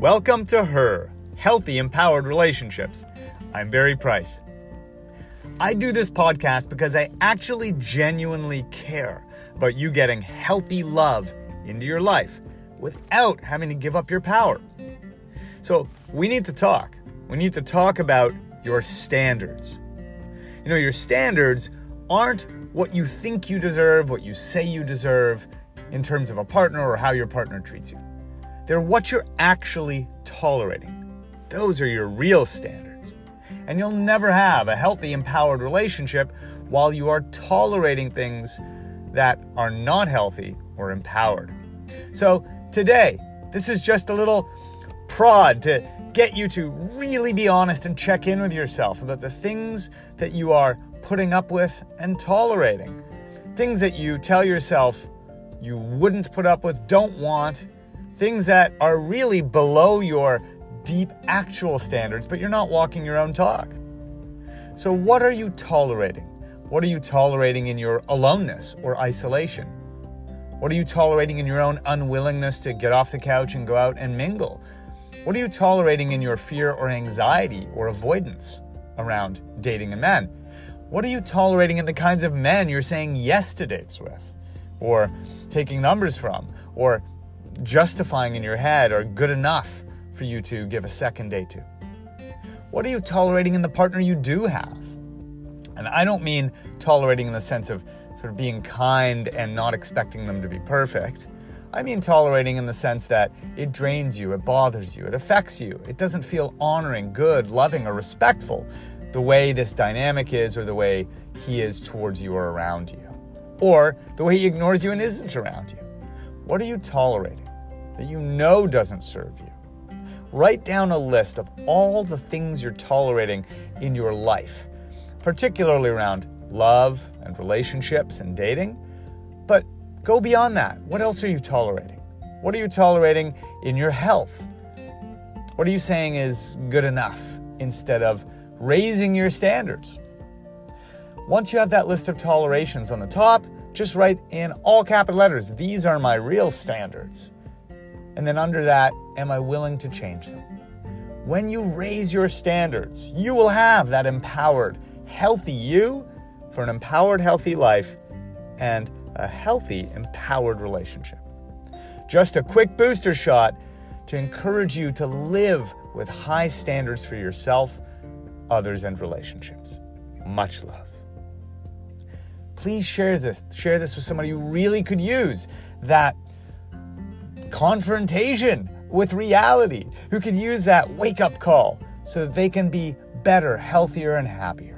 Welcome to Her Healthy Empowered Relationships. I'm Barry Price. I do this podcast because I actually genuinely care about you getting healthy love into your life without having to give up your power. So, we need to talk. We need to talk about your standards. You know, your standards aren't what you think you deserve, what you say you deserve in terms of a partner or how your partner treats you. They're what you're actually tolerating. Those are your real standards. And you'll never have a healthy, empowered relationship while you are tolerating things that are not healthy or empowered. So, today, this is just a little prod to get you to really be honest and check in with yourself about the things that you are putting up with and tolerating. Things that you tell yourself you wouldn't put up with, don't want, things that are really below your deep actual standards, but you're not walking your own talk. So, what are you tolerating? What are you tolerating in your aloneness or isolation? What are you tolerating in your own unwillingness to get off the couch and go out and mingle? What are you tolerating in your fear or anxiety or avoidance around dating a man? What are you tolerating in the kinds of men you're saying yes to dates with, or taking numbers from, or justifying in your head are good enough for you to give a second date to? What are you tolerating in the partner you do have? And I don't mean tolerating in the sense of sort of being kind and not expecting them to be perfect. I mean tolerating in the sense that it drains you, it bothers you, it affects you, it doesn't feel honoring, good, loving, or respectful the way this dynamic is or the way he is towards you or around you, or the way he ignores you and isn't around you. What are you tolerating? that you know doesn't serve you. Write down a list of all the things you're tolerating in your life, particularly around love and relationships and dating. But go beyond that. What else are you tolerating? What are you tolerating in your health? What are you saying is good enough instead of raising your standards? Once you have that list of tolerations on the top, just write in all capital letters, these are my real standards. And then under that, am I willing to change them? When you raise your standards, you will have that empowered, healthy you for an empowered, healthy life and a healthy, empowered relationship. Just a quick booster shot to encourage you to live with high standards for yourself, others, and relationships. Much love. Please share this. Share this with somebody you really could use that confrontation with reality, who could use that wake up call so that they can be better, healthier, and happier.